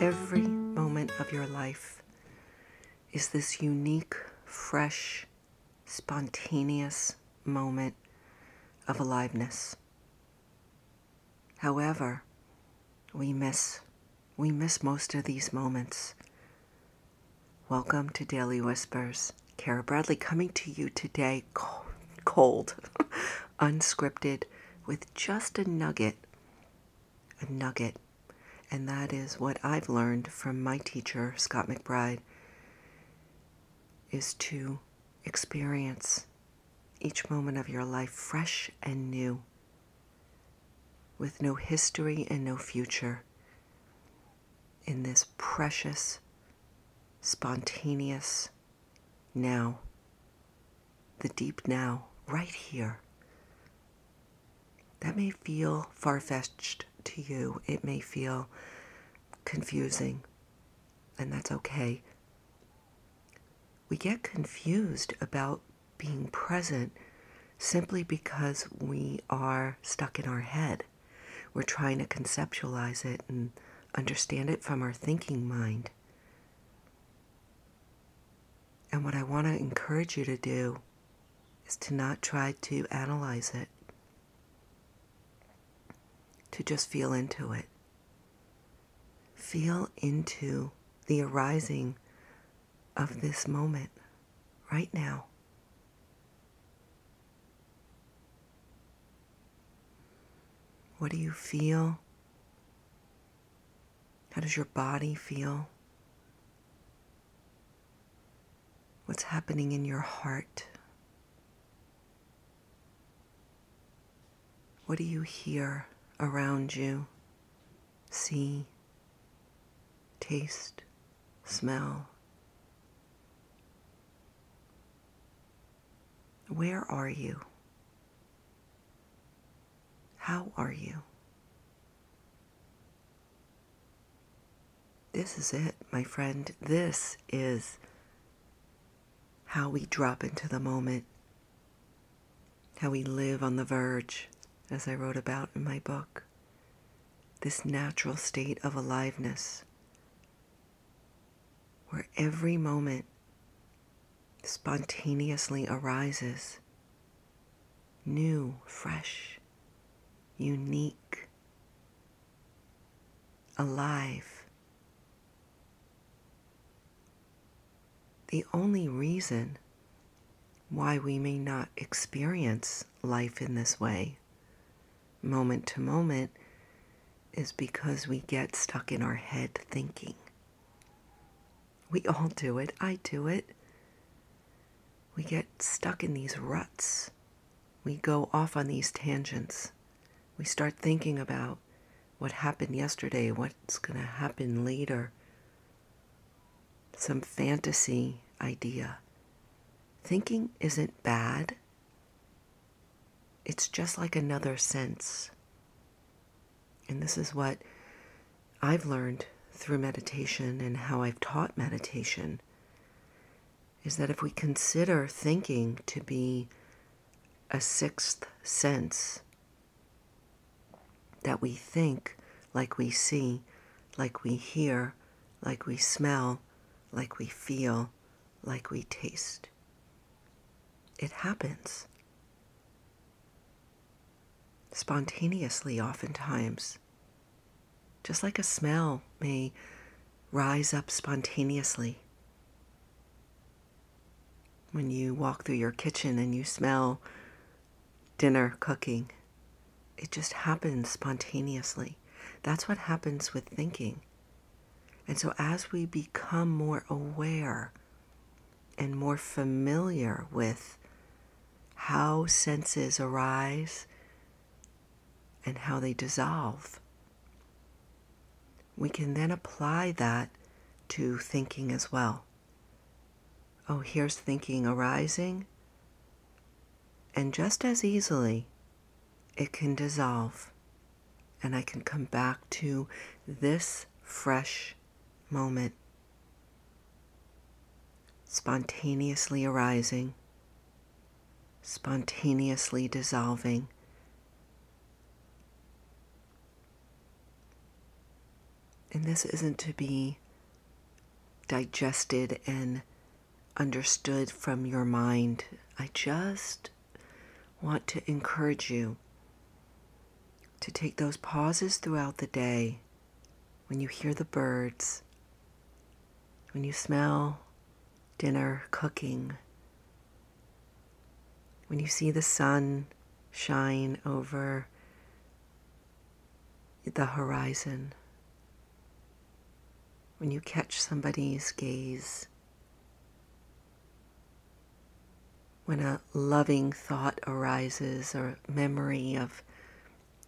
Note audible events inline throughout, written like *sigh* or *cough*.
Every moment of your life is this unique, fresh, spontaneous moment of aliveness. However, we miss we miss most of these moments. Welcome to Daily Whispers. Cara Bradley coming to you today cold, *laughs* unscripted with just a nugget. A nugget. And that is what I've learned from my teacher, Scott McBride, is to experience each moment of your life fresh and new, with no history and no future, in this precious, spontaneous now, the deep now, right here. That may feel far fetched to you, it may feel confusing, and that's okay. We get confused about being present simply because we are stuck in our head. We're trying to conceptualize it and understand it from our thinking mind. And what I want to encourage you to do is to not try to analyze it, to just feel into it. Feel into the arising of this moment right now. What do you feel? How does your body feel? What's happening in your heart? What do you hear around you? See, taste, smell? Where are you? How are you? This is it, my friend. This is how we drop into the moment, how we live on the verge, as I wrote about in my book. This natural state of aliveness, where every moment spontaneously arises, new, fresh, unique, alive the only reason why we may not experience life in this way, moment to moment, is because we get stuck in our head thinking. We all do it. I do it. We get stuck in these ruts. We go off on these tangents. We start thinking about what happened yesterday, what's going to happen later some fantasy idea. Thinking isn't bad. It's just like another sense. And this is what I've learned through meditation and how I've taught meditation is that if we consider thinking to be a sixth sense, that we think like we see, like we hear, like we smell, like we feel, like we taste. It happens. Spontaneously, oftentimes. Just like a smell may rise up spontaneously. When you walk through your kitchen and you smell dinner cooking, it just happens spontaneously. That's what happens with thinking. And so, as we become more aware and more familiar with how senses arise and how they dissolve, we can then apply that to thinking as well. Oh, here's thinking arising. And just as easily, it can dissolve. And I can come back to this fresh moment, spontaneously arising, spontaneously dissolving. And this isn't to be digested and understood from your mind. I just want to encourage you to take those pauses throughout the day when you hear the birds, when you smell dinner cooking, when you see the sun shine over the horizon, when you catch somebody's gaze, when a loving thought arises or memory of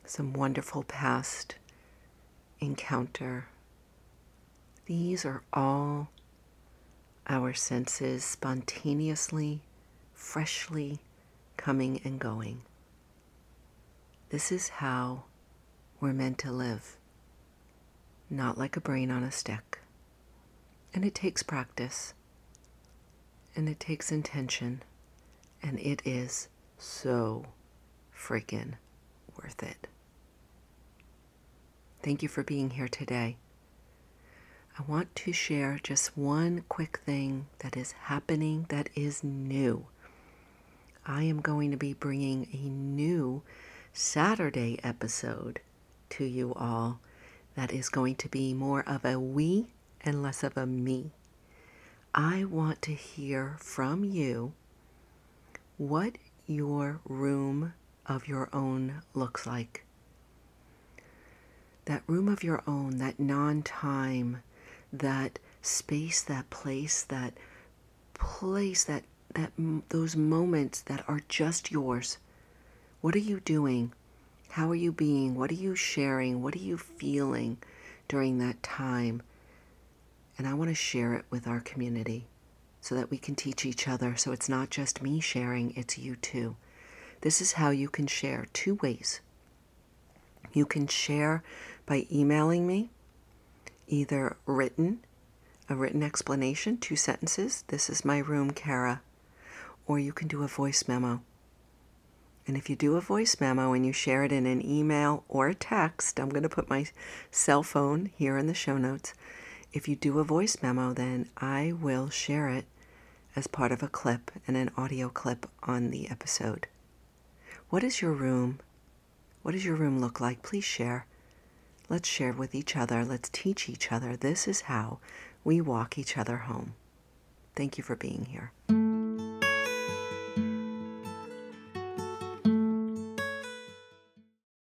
some wonderful past encounter. These are all our senses spontaneously, freshly coming and going. This is how we're meant to live, not like a brain on a stick. And it takes practice, and it takes intention, and it is so freaking worth it. Thank you for being here today. I want to share just one quick thing that is happening that is new. I am going to be bringing a new Saturday episode to you all that is going to be more of a we and less of a me. I want to hear from you what your room of your own looks like that room of your own, that non time, that space, that place, that place, that, that those moments that are just yours. What are you doing? How are you being? What are you sharing? What are you feeling during that time? And I want to share it with our community so that we can teach each other. So it's not just me sharing, it's you too. This is how you can share two ways. You can share by emailing me either written, a written explanation, two sentences, this is my room, Cara, or you can do a voice memo. And if you do a voice memo and you share it in an email or a text, I'm going to put my cell phone here in the show notes. If you do a voice memo, then I will share it as part of a clip and an audio clip on the episode. What is your room? What does your room look like? Please share. Let's share with each other. Let's teach each other. This is how we walk each other home. Thank you for being here.